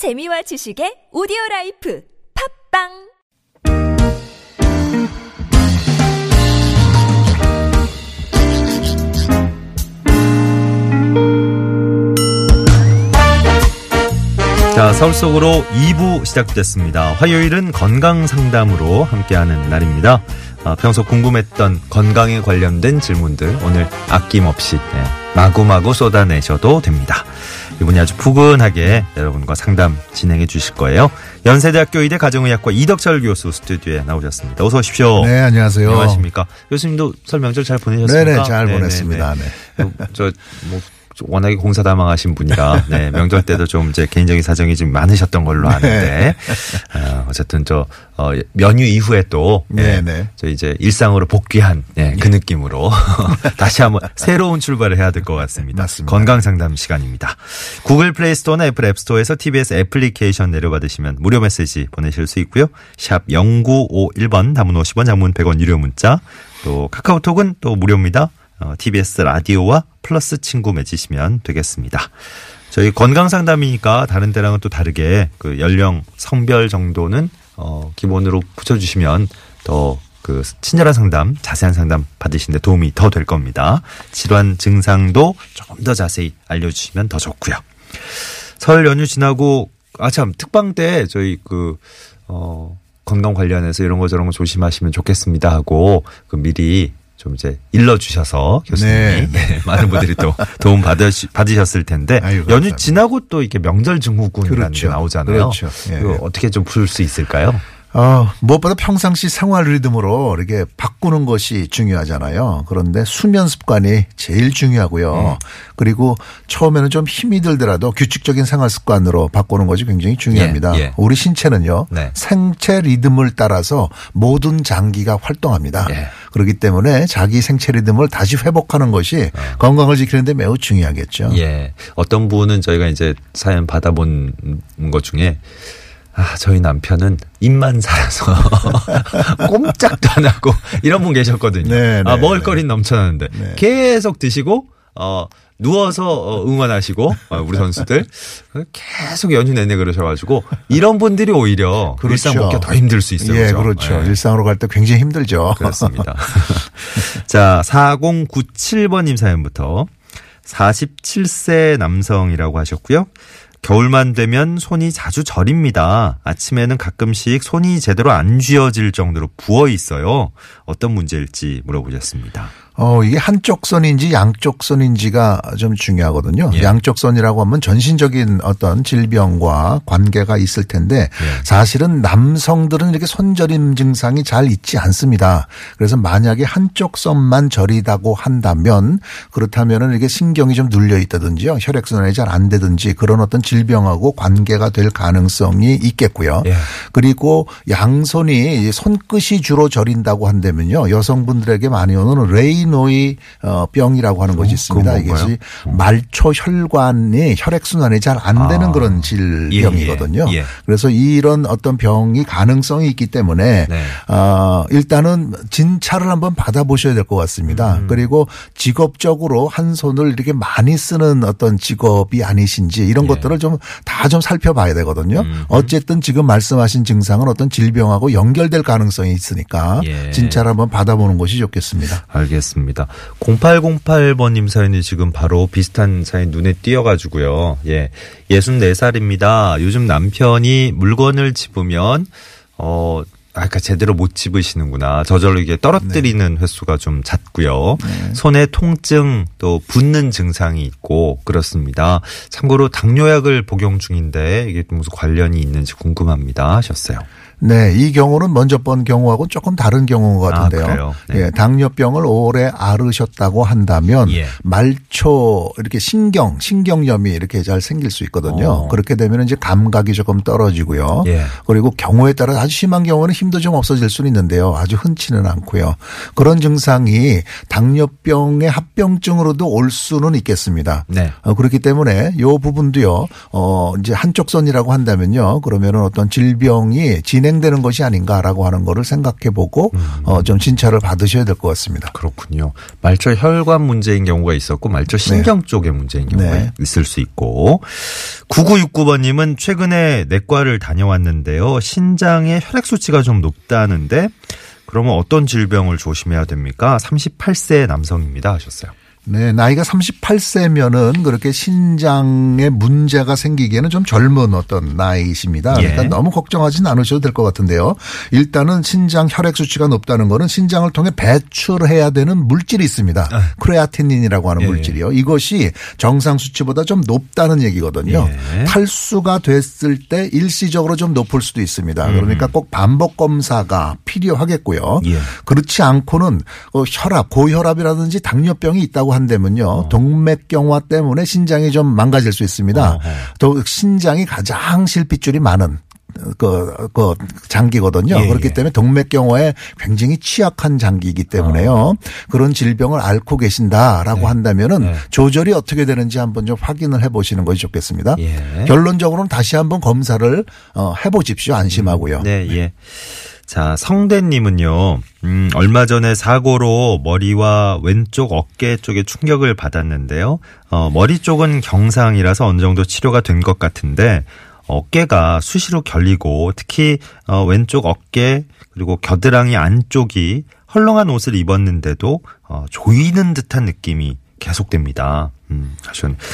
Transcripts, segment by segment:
재미와 지식의 오디오 라이프 팟빵 자, 서울 속으로 2부 시작됐습니다. 화요일은 건강 상담으로 함께하는 날입니다. 아, 평소 궁금했던 건강에 관련된 질문들 오늘 아낌없이 네, 마구마구 쏟아내셔도 됩니다. 이분이 아주 푸근하게 여러분과 상담 진행해 주실 거예요. 연세대학교 의대 가정의학과 이덕철 교수 스튜디오에 나오셨습니다. 어서 오십시오. 네, 안녕하세요. 안녕하십니까. 교수님도 설 명절 잘 보내셨습니까? 네네, 잘 네네네. 보냈습니다. 네. 저, 뭐, 워낙에 공사 다망하신 분이라, 네, 명절 때도 좀 이제 개인적인 사정이 좀 많으셨던 걸로 아는데, 어, 어쨌든 저, 어, 연휴 이후에 또, 예, 네네. 저 이제 일상으로 복귀한, 예, 그 느낌으로 다시 한번 새로운 출발을 해야 될 것 같습니다. 맞습니다. 건강 상담 시간입니다. 구글 플레이 스토어나 애플 앱 스토어에서 TBS 애플리케이션 내려받으시면 무료 메시지 보내실 수 있고요. 샵 0951번 단문 50원 장문 100원 유료 문자 또 카카오톡은 또 무료입니다. 어, TBS 라디오와 플러스 친구 맺으시면 되겠습니다. 저희 건강 상담이니까 다른 때랑은 또 다르게 그 연령 성별 정도는 어 기본으로 붙여주시면 더 그 친절한 상담, 자세한 상담 받으시는데 도움이 더 될 겁니다. 질환 증상도 조금 더 자세히 알려주시면 더 좋고요. 설 연휴 지나고 아 참 특방 때 저희 그 어, 건강 관련해서 이런 거 저런 거 조심하시면 좋겠습니다 하고 그 미리 좀 이제 일러 주셔서 교수님이 네, 네, 많은 분들이 또 도움 받으시, 받으셨을 텐데 아유, 연휴 감사합니다. 지나고 또 이렇게 명절 증후군이라는 그렇죠. 게 나오잖아요. 그렇죠. 예, 이거 예. 어떻게 좀 풀 수 있을까요? 어, 무엇보다 평상시 생활 리듬으로 이렇게 바꾸는 것이 중요하잖아요. 그런데 수면 습관이 제일 중요하고요. 음. 그리고 처음에는 좀 힘이 들더라도 규칙적인 생활 습관으로 바꾸는 것이 굉장히 중요합니다. 예, 예. 우리 신체는요. 네. 생체 리듬을 따라서 모든 장기가 활동합니다. 예. 그렇기 때문에 자기 생체 리듬을 다시 회복하는 것이 건강을 지키는 데 매우 중요하겠죠. 어. 예. 어떤 분은 저희가 이제 사연 받아본 것 중에 아, 저희 남편은 입만 살아서 꼼짝도 안 하고 이런 분 계셨거든요. 네, 아, 네, 먹을거리는 넘쳐나는데 네. 계속 드시고 어 누워서 어, 응원하시고 어, 우리 선수들 계속 연휴 내내 그러셔가지고 이런 분들이 오히려 그렇죠. 일상 복귀가 더 힘들 수 있어요. 예? 그렇죠. 예. 일상으로 갈 때 굉장히 힘들죠. 그렇습니다. 자, 4097번님 사연부터 47세 남성이라고 하셨고요. 겨울만 되면 손이 자주 저립니다. 아침에는 가끔씩 손이 제대로 안 쥐어질 정도로 부어 있어요. 어떤 문제일지 물어보셨습니다. 어, 이게 한쪽 손인지 양쪽 손인지가 좀 중요하거든요. 예. 양쪽 손이라고 하면 전신적인 어떤 질병과 관계가 있을 텐데 예. 사실은 남성들은 이렇게 손저림 증상이 잘 있지 않습니다. 그래서 만약에 한쪽 손만 저리다고 한다면 그렇다면은 이게 신경이 좀 눌려 있다든지요. 혈액순환이 잘 안 되든지 그런 어떤 질병하고 관계가 될 가능성이 있겠고요. 예. 그리고 양손이 손끝이 주로 저린다고 한다면요. 여성분들에게 많이 오는 레 이노이 어, 병이라고 하는 것이 있습니다. 그건 뭔가요? 이것이 말초 혈관이 혈액 순환이 잘 안 되는 아. 그런 질병이거든요. 예, 예. 그래서 이런 어떤 병이 가능성이 있기 때문에 네. 어, 일단은 진찰을 한번 받아보셔야 될 것 같습니다. 음. 그리고 직업적으로 한 손을 이렇게 많이 쓰는 어떤 직업이 아니신지 이런 예. 것들을 좀 다좀 살펴봐야 되거든요. 음. 어쨌든 지금 말씀하신 증상은 어떤 질병하고 연결될 가능성이 있으니까 예. 진찰 한번 받아보는 것이 좋겠습니다. 알겠습니다. 0808번님 사연이 지금 바로 비슷한 사연 눈에 띄어가지고요. 예. 64살입니다. 요즘 남편이 물건을 집으면, 어, 아, 그러니까 제대로 못 집으시는구나. 저절로 이게 떨어뜨리는 횟수가 좀 잦고요. 손에 통증 또 붓는 증상이 있고 그렇습니다. 참고로 당뇨약을 복용 중인데 이게 무슨 관련이 있는지 궁금합니다 하셨어요. 네, 이 경우는 먼저 본 경우하고 조금 다른 경우인 것 아, 같은데요. 그래요? 네. 예, 당뇨병을 오래 앓으셨다고 한다면 예. 말초 이렇게 신경, 신경염이 이렇게 잘 생길 수 있거든요. 어. 그렇게 되면 이제 감각이 조금 떨어지고요. 예. 그리고 경우에 따라 아주 심한 경우는 힘도 좀 없어질 수는 있는데요. 아주 흔치는 않고요. 그런 증상이 당뇨병의 합병증으로도 올 수는 있겠습니다. 네. 어, 그렇기 때문에 요 부분도요, 어, 이제 한쪽 손이라고 한다면요. 그러면은 어떤 질병이 진행 진행되는 것이 아닌가라고 하는 거를 생각해 보고 음. 어, 좀 진찰을 받으셔야 될 것 같습니다. 그렇군요. 말초 혈관 문제인 경우가 있었고 말초 신경 쪽의 문제인 경우가 네. 있을 수 있고 9969번님은 최근에 내과를 다녀왔는데요. 신장의 혈액 수치가 좀 높다는데 그러면 어떤 질병을 조심해야 됩니까? 38세 남성입니다 하셨어요. 네, 나이가 38세면은 그렇게 신장에 문제가 생기기에는 좀 젊은 어떤 나이이십니다. 그러니까 예. 너무 걱정하진 않으셔도 될 것 같은데요. 일단은 신장 혈액 수치가 높다는 거는 신장을 통해 배출해야 되는 물질이 있습니다. 크레아티닌이라고 하는 아. 예. 물질이요. 이것이 정상 수치보다 좀 높다는 얘기거든요. 예. 탈수가 됐을 때 일시적으로 좀 높을 수도 있습니다. 음. 그러니까 꼭 반복 검사가 필요하겠고요. 예. 그렇지 않고는 어, 혈압, 고혈압이라든지 당뇨병이 있다고 한다면요. 어. 동맥경화 때문에 신장이 좀 망가질 수 있습니다. 또 신장이 가장 실핏줄이 많은 그, 그 장기거든요. 예, 그렇기 예. 때문에 동맥경화에 굉장히 취약한 장기이기 때문에요. 그런 질병을 앓고 계신다라고 한다면은 네. 조절이 어떻게 되는지 한번 좀 확인을 해 보시는 것이 좋겠습니다. 예. 결론적으로는 다시 한번 검사를 어, 해 보십시오. 안심하고요. 네, 예. 자, 성대님은요, 음, 얼마 전에 사고로 머리와 왼쪽 어깨 쪽에 충격을 받았는데요. 어, 머리 쪽은 경상이라서 어느 정도 치료가 된 것 같은데, 어깨가 수시로 결리고, 특히, 어, 왼쪽 어깨, 그리고 겨드랑이 안쪽이 헐렁한 옷을 입었는데도, 어, 조이는 듯한 느낌이 계속됩니다. 음.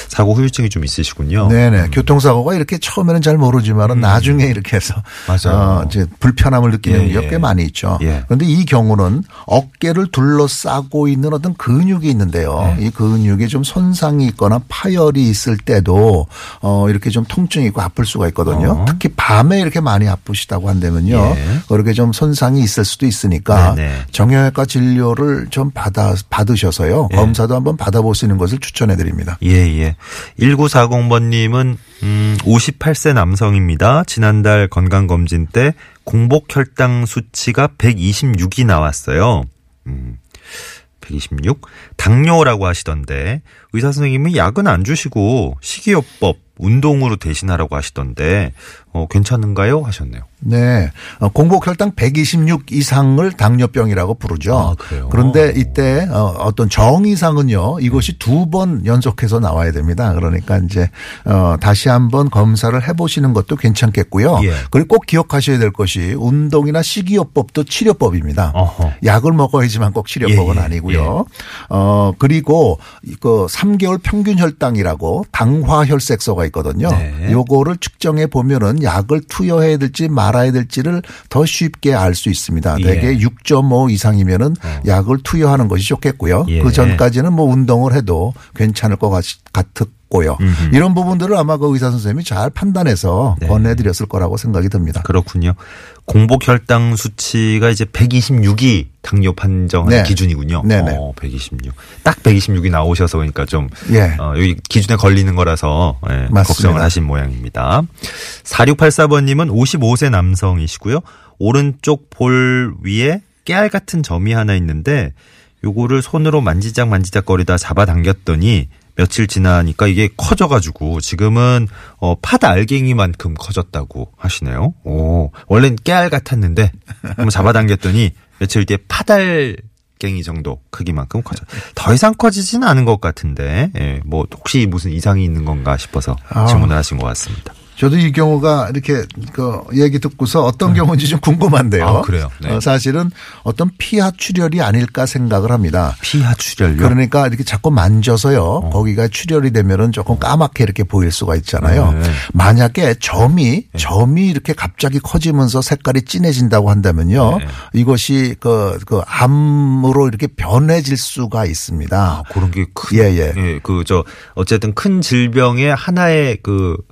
사고 후유증이 좀 있으시군요. 네네. 교통사고가 이렇게 처음에는 잘 모르지만은 나중에 이렇게 해서 음. 맞아요. 어, 이제 불편함을 느끼는 예, 게 예. 꽤 많이 있죠. 예. 그런데 이 경우는 어깨를 둘러싸고 있는 어떤 근육이 있는데요. 네. 이 근육에 좀 손상이 있거나 파열이 있을 때도 어, 이렇게 좀 통증이 있고 아플 수가 있거든요. 어. 특히 밤에 이렇게 많이 아프시다고 한다면요. 예. 그렇게 좀 손상이 있을 수도 있으니까 네네. 정형외과 진료를 좀 받아 받으셔서요. 예. 검사도 한번 받아보시는 것을 추천해 드립니다. 예, 예. 1940번님은, 음, 58세 남성입니다. 지난달 건강검진 때 공복 혈당 수치가 126이 나왔어요. 음, 126? 당뇨라고 하시던데, 의사 선생님이 약은 안 주시고, 식이요법, 운동으로 대신하라고 하시던데, 어, 괜찮은가요? 하셨네요. 네. 어, 공복 혈당 126 이상을 당뇨병이라고 부르죠. 아, 그래요? 그런데 이때 어, 어떤 정이상은요. 이것이 두번 연속해서 나와야 됩니다. 그러니까 이제 어, 다시 한번 검사를 해 보시는 것도 괜찮겠고요. 예. 그리고 꼭 기억하셔야 될 것이 운동이나 식이요법도 치료법입니다. 어허. 약을 먹어야지만 꼭 치료법은 예, 예, 아니고요. 어 그리고 그 3개월 평균 혈당이라고 당화 혈색소가 있거든요. 네. 요거를 측정해 보면은 약을 투여해야 될지 말아야 될지를 더 쉽게 알 수 있습니다. 예. 대개 6.5 이상이면은 약을 투여하는 것이 좋겠고요. 예. 그 전까지는 뭐 운동을 해도 괜찮을 것 같, 같 고요. 음흠. 이런 부분들을 아마 그 의사 선생님이 잘 판단해서 네. 권해드렸을 거라고 생각이 듭니다. 그렇군요. 공복 혈당 수치가 이제 126이 당뇨 판정하는 네. 기준이군요. 네네. 어, 126. 딱 126이 나오셔서 그러니까 좀 예. 어, 여기 기준에 걸리는 거라서 예. 걱정을 하신 모양입니다. 4684번님은 55세 남성이시고요. 오른쪽 볼 위에 깨알 같은 점이 하나 있는데 요거를 손으로 만지작 만지작 거리다 잡아당겼더니 며칠 지나니까 이게 커져가지고 지금은 어, 팥 알갱이만큼 커졌다고 하시네요. 오, 원래는 깨알 같았는데 한번 잡아당겼더니 며칠 뒤에 팥알갱이 정도 크기만큼 커져. 더 이상 커지진 않은 것 같은데, 예, 뭐 혹시 무슨 이상이 있는 건가 싶어서 아. 질문을 하신 것 같습니다. 저도 이 경우가 이렇게 그 얘기 듣고서 어떤 경우인지 좀 궁금한데요. 아, 그래요? 네. 어, 사실은 어떤 피하 출혈이 아닐까 생각을 합니다. 피하 출혈요? 그러니까 이렇게 자꾸 만져서요. 거기가 출혈이 되면은 조금 까맣게 이렇게 보일 수가 있잖아요. 네. 만약에 점이 점이 이렇게 갑자기 커지면서 색깔이 진해진다고 한다면요. 네. 이것이 그, 그 암으로 이렇게 변해질 수가 있습니다. 아, 그런 게 큰, 예, 예. 예, 그, 저, 어쨌든 큰 질병의 하나의 그, 어,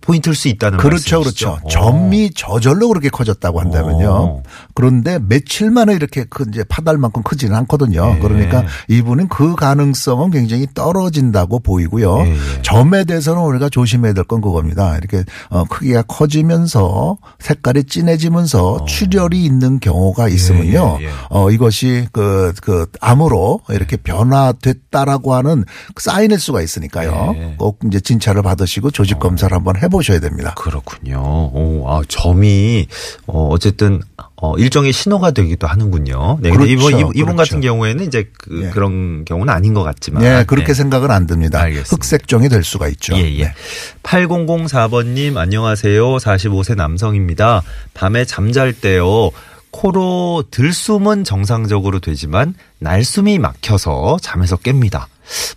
포인트일 수 있다는 그렇죠, 말씀이시죠? 그렇죠. 점이 저절로 그렇게 커졌다고 한다면요. 어. 그런데 며칠 만에 이렇게 큰 이제 파달만큼 크지는 않거든요. 예. 그러니까 이분은 그 가능성은 굉장히 떨어진다고 보이고요. 예, 예. 점에 대해서는 우리가 조심해야 될 건 그겁니다. 이렇게 어, 크기가 커지면서 색깔이 진해지면서 출혈이 있는 경우가 있으면요. 예, 예. 어, 이것이 그, 그, 암으로 이렇게 변화됐다라고 하는 사인일 수가 있으니까요. 예. 꼭 이제 진찰을 받으시고 조직 검사를 한번 한번 해보셔야 됩니다. 그렇군요. 오, 아, 점이 어 어쨌든 어 일종의 신호가 되기도 하는군요. 네. 그렇죠. 이분 이분 그렇죠. 같은 경우에는 이제 그, 예. 그런 경우는 아닌 것 같지만. 네, 그렇게 네. 생각은 안 듭니다. 알겠습니다. 흑색종이 될 수가 있죠. 예, 예. 네. 8004번님, 안녕하세요. 45세 남성입니다. 밤에 잠잘 때요. 코로 들숨은 정상적으로 되지만 날숨이 막혀서 잠에서 깹니다.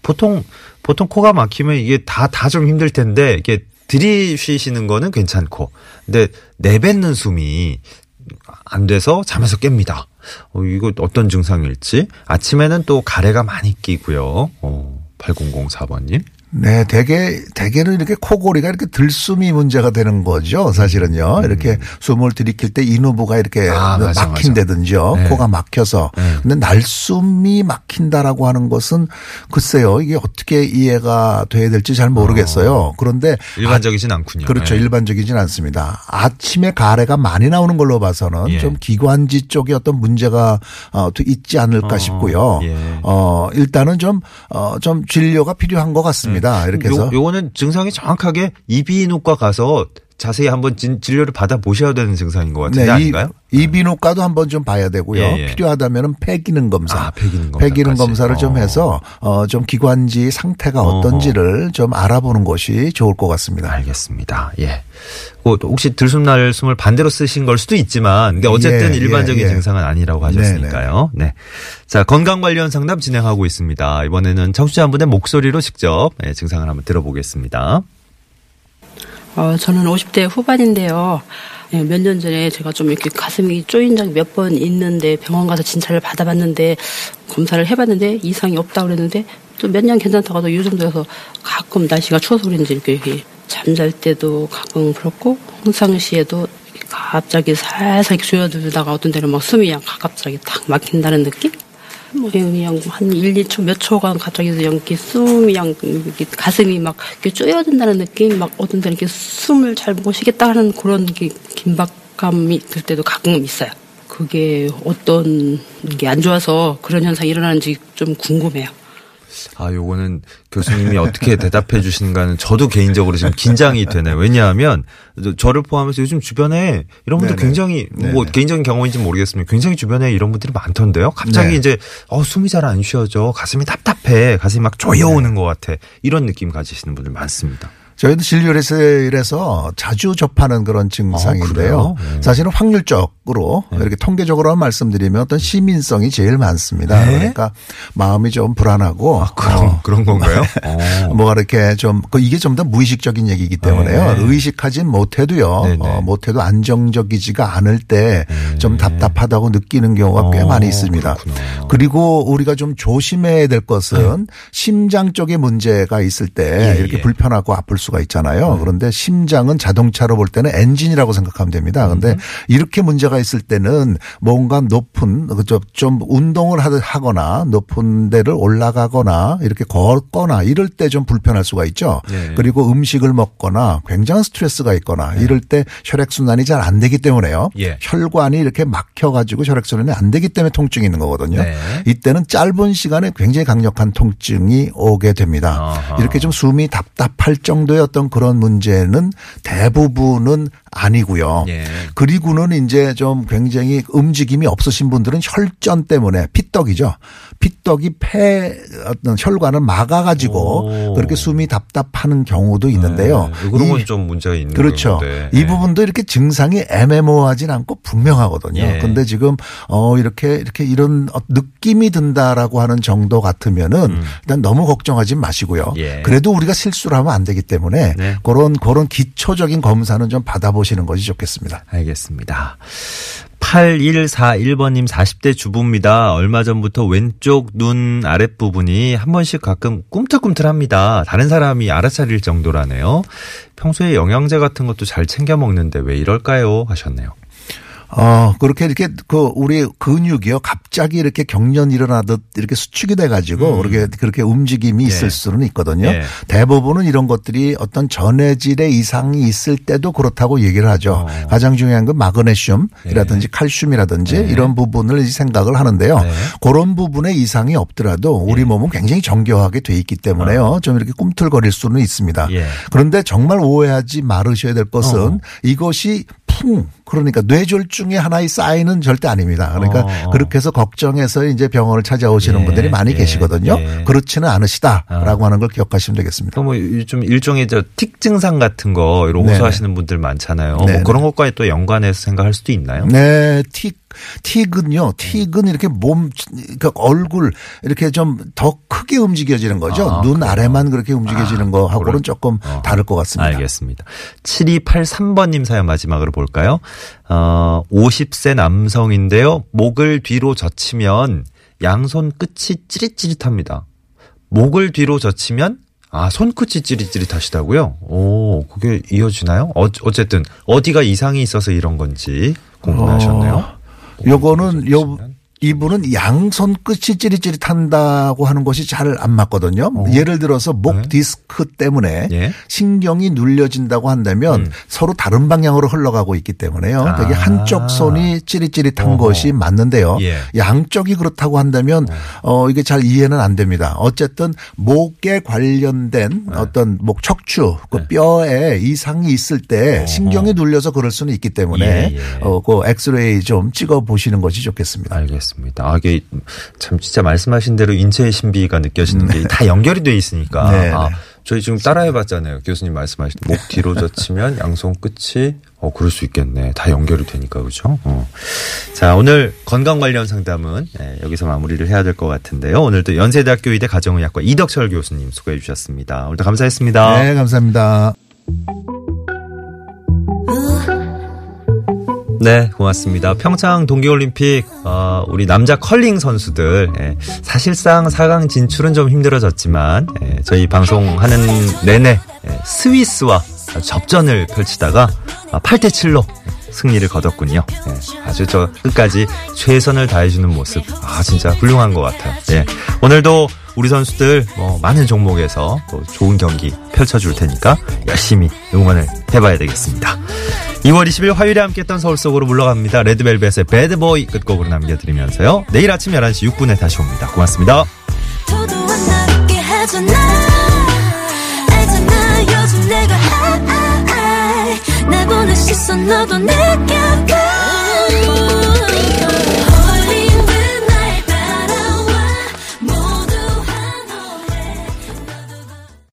보통, 보통 코가 막히면 이게 다, 다 좀 힘들 텐데, 이게 들이쉬시는 거는 괜찮고, 근데 내뱉는 숨이 안 돼서 잠에서 깹니다. 어, 이거 어떤 증상일지. 아침에는 또 가래가 많이 끼고요. 어, 8004번님. 네, 대개, 대개는 이렇게 코골이가 이렇게 들숨이 문제가 되는 거죠. 사실은요. 이렇게 숨을 들이킬 때 인후부가 이렇게 음. 아, 맞아, 막힌다든지요. 맞아. 네. 코가 막혀서. 네. 근데 날숨이 막힌다라고 하는 것은 글쎄요. 이게 어떻게 이해가 돼야 될지 잘 모르겠어요. 그런데 일반적이진 않군요. 그렇죠. 네. 일반적이진 않습니다. 아침에 가래가 많이 나오는 걸로 봐서는 예. 좀 기관지 쪽에 어떤 문제가 어, 또 있지 않을까 어, 싶고요. 예. 어, 일단은 좀, 어, 좀 진료가 필요한 것 같습니다. 이렇게 해서. 요, 요거는 증상이 정확하게 이비인후과 가서 자세히 한번 진, 진료를 받아 보셔야 되는 증상인 것 같은데 네, 아닌가요? 이, 이비인후과도 한번 좀 봐야 되고요. 예, 예. 필요하다면은 폐기능 검사, 아, 폐기능. 폐기능 검사를 좀 어. 해서 어, 좀 기관지 상태가 어떤지를 좀 알아보는 것이 좋을 것 같습니다. 알겠습니다. 예. 뭐 혹시 들숨 날 숨을 반대로 쓰신 걸 수도 있지만, 근데 어쨌든 예, 일반적인 예, 예. 증상은 아니라고 하셨으니까요. 네. 자, 건강 관련 상담 진행하고 있습니다. 이번에는 청취자 한 분의 목소리로 직접 예, 증상을 한번 들어보겠습니다. 어, 저는 50대 후반인데요. 예, 몇년 전에 제가 좀 이렇게 가슴이 쪼인 적이 몇 번 있는데 병원 가서 진찰을 받아봤는데 검사를 해봤는데 이상이 없다고 그랬는데 또 몇 년 괜찮다고 하도 요즘 들어서 가끔 날씨가 추워서 그런지 이렇게, 이렇게 잠잘 때도 가끔 그렇고 평상시에도 갑자기 살살 조여들다가 어떤 때는 막 숨이 그냥 갑자기 탁 막힌다는 느낌? 뭐 그냥 한 1, 2초 몇 초간 갑자기 이렇게 숨이 이렇게 가슴이 막 이렇게 쪼여든다는 느낌 막 어떤 때는 이렇게 숨을 잘 못 쉬겠다 하는 그런 게 긴박감이 들 때도 가끔 있어요. 그게 어떤 게 안 좋아서 그런 현상이 일어나는지 좀 궁금해요. 아, 요거는 교수님이 어떻게 대답해 주시는가는 저도 개인적으로 지금 긴장이 되네요. 왜냐하면 저- 저를 포함해서 요즘 주변에 이런 분들 네네. 굉장히 뭐 네네. 개인적인 경험인지 모르겠으면 굉장히 주변에 이런 분들이 많던데요. 갑자기 네. 이제 어 숨이 잘 안 쉬어져. 가슴이 답답해. 가슴이 막 조여오는 것 같아. 이런 느낌 가지시는 분들 많습니다. 저희도 진료실에서 자주 접하는 그런 증상인데요. 그래요? 네. 사실은 확률적으로 이렇게 통계적으로 말씀드리면 어떤 시민성이 제일 많습니다. 네? 그러니까 마음이 좀 불안하고 그런 어, 그런 건가요? 어. 뭐가 이렇게 좀, 그 이게 좀 더 무의식적인 얘기이기 때문에요. 네. 의식하진 못해도요. 네네. 어, 못해도 안정적이지가 않을 때 좀 답답하다고 느끼는 경우가 꽤 어, 많이 있습니다. 그렇구나. 그리고 우리가 좀 조심해야 될 것은 심장 쪽에 문제가 있을 때 예, 이렇게 예. 불편하고 아플 수가 있잖아요. 그런데 심장은 자동차로 볼 때는 엔진이라고 생각하면 됩니다. 그런데 이렇게 문제가 있을 때는 뭔가 높은 좀 운동을 하거나 높은 데를 올라가거나 이렇게 걷거나 이럴 때 좀 불편할 수가 있죠. 네. 그리고 음식을 먹거나 굉장한 스트레스가 있거나 이럴 때 혈액 순환이 잘 안 되기 때문에요. 예. 혈관이 이렇게 막혀 가지고 혈액 순환이 안 되기 때문에 통증이 있는 거거든요. 네. 이때는 짧은 시간에 굉장히 강력한 통증이 오게 됩니다. 아하. 이렇게 좀 숨이 답답할 정도의 어떤 그런 문제는 대부분은 아니고요. 예. 그리고는 이제 좀 굉장히 움직임이 없으신 분들은 혈전 때문에 피떡이죠. 피떡이 폐 어떤 혈관을 막아가지고 오. 그렇게 숨이 답답하는 경우도 있는데요. 네. 그런 이- 건좀 문제가 있는 그렇죠. 건데. 이 네. 부분도 이렇게 증상이 애매모호하진 않고 분명하거든요. 예. 근데 지금 어 이렇게 이렇게 이런 어, 느낌이 든다라고 하는 정도 같으면은 일단 너무 걱정하지 마시고요. 음. 예. 그래도 우리가 실수를 하면 안 되기 때문에 네. 그런 그런 기초적인 검사는 좀 받아보시는 것이 좋겠습니다. 알겠습니다. 8141번님 40대 주부입니다. 얼마 전부터 왼쪽 눈 아랫부분이 한 번씩 가끔 꿈틀꿈틀합니다. 다른 사람이 알아차릴 정도라네요. 평소에 영양제 같은 것도 잘 챙겨 먹는데 왜 이럴까요? 하셨네요. 어, 그렇게 이렇게 그 우리 근육이요. 갑자기 이렇게 경련 일어나듯 이렇게 수축이 돼 가지고 그렇게 그렇게 움직임이 있을 음. 예. 수는 있거든요. 예. 대부분은 이런 것들이 어떤 전해질의 이상이 있을 때도 그렇다고 얘기를 하죠. 어. 가장 중요한 건 마그네슘이라든지 칼슘이라든지 예. 이런 부분을 이제 생각을 하는데요. 네. 그런 부분에 이상이 없더라도 우리 몸은 굉장히 정교하게 돼 있기 때문에요. 좀 이렇게 꿈틀거릴 수는 있습니다. 예. 그런데 정말 오해하지 말으셔야 될 것은 어. 이것이 풍 그러니까 뇌졸중의 하나의 사인은 절대 아닙니다. 그러니까 어. 그렇게 해서 걱정해서 이제 병원을 찾아오시는 예, 분들이 많이 예, 계시거든요. 예. 그렇지는 않으시다라고 하는 걸 기억하시면 되겠습니다. 뭐좀 일종의 저 틱 증상 같은 거 이런. 호소하시는 분들 많잖아요. 뭐 그런 것과의 또 연관해서 생각할 수도 있나요? 네, 틱, 틱은요, 틱은 이렇게 몸, 그러니까 얼굴 이렇게 좀 더 크게 움직여지는 거죠. 아, 눈 그래요? 아래만 그렇게 움직여지는 아, 거하고는 조금 어. 다를 것 같습니다. 알겠습니다. 7283번님 사연 마지막으로 볼까요? 어, 50세 남성인데요. 목을 뒤로 젖히면 양손 끝이 찌릿찌릿합니다. 목을 뒤로 젖히면 아, 손끝이 찌릿찌릿하시다고요? 오, 그게 이어지나요? 어, 어쨌든 어디가 이상이 있어서 이런 건지 궁금해하셨네요. 어, 요거는 요 이분은 양손 끝이 찌릿찌릿한다고 하는 것이 잘 안 맞거든요. 예를 들어서 목 네. 디스크 때문에 예. 신경이 눌려진다고 한다면 음. 서로 다른 방향으로 흘러가고 있기 때문에요. 아. 되게 한쪽 손이 찌릿찌릿한 어허. 것이 맞는데요. 예. 양쪽이 그렇다고 한다면 어 이게 잘 이해는 안 됩니다. 어쨌든 목에 관련된 네. 어떤 목 척추 그 뼈에 이상이 있을 때 신경이 눌려서 그럴 수는 있기 때문에 예, 예. 어, 그 엑스레이 좀 찍어 보시는 것이 좋겠습니다. 알겠습니다. 아, 이게 참 진짜 말씀하신 대로 인체의 신비가 느껴지는 게 다 연결이 돼 있으니까. 네, 아, 네. 저희 지금 따라해 봤잖아요. 교수님 말씀하신 목 뒤로 젖히면 양손 끝이 어, 그럴 수 있겠네. 다 연결이 되니까, 그죠? 어. 자, 오늘 건강 관련 상담은 예, 여기서 마무리를 해야 될 것 같은데요. 오늘도 연세대학교 의대 가정의학과 이덕철 교수님 수고해 주셨습니다. 오늘도 감사했습니다. 네, 감사합니다. 네, 고맙습니다. 평창 동계올림픽 어, 우리 남자 컬링 선수들 예, 사실상 4강 진출은 좀 힘들어졌지만 예, 저희 방송하는 내내 예, 스위스와 접전을 펼치다가 8대 7로 승리를 거뒀군요. 예, 아주 저 끝까지 최선을 다해주는 모습 아 진짜 훌륭한 것 같아요. 예, 오늘도 우리 선수들 뭐 많은 종목에서 또 좋은 경기 펼쳐줄 테니까 열심히 응원을 해봐야 되겠습니다. 2월 20일 화요일에 함께했던 서울 속으로 물러갑니다. 레드벨벳의 배드보이 끝곡으로 남겨드리면서요. 내일 아침 11시 6분에 다시 옵니다. 고맙습니다. 내가 아, 아, 아. 날 보는 시선 너도 느껴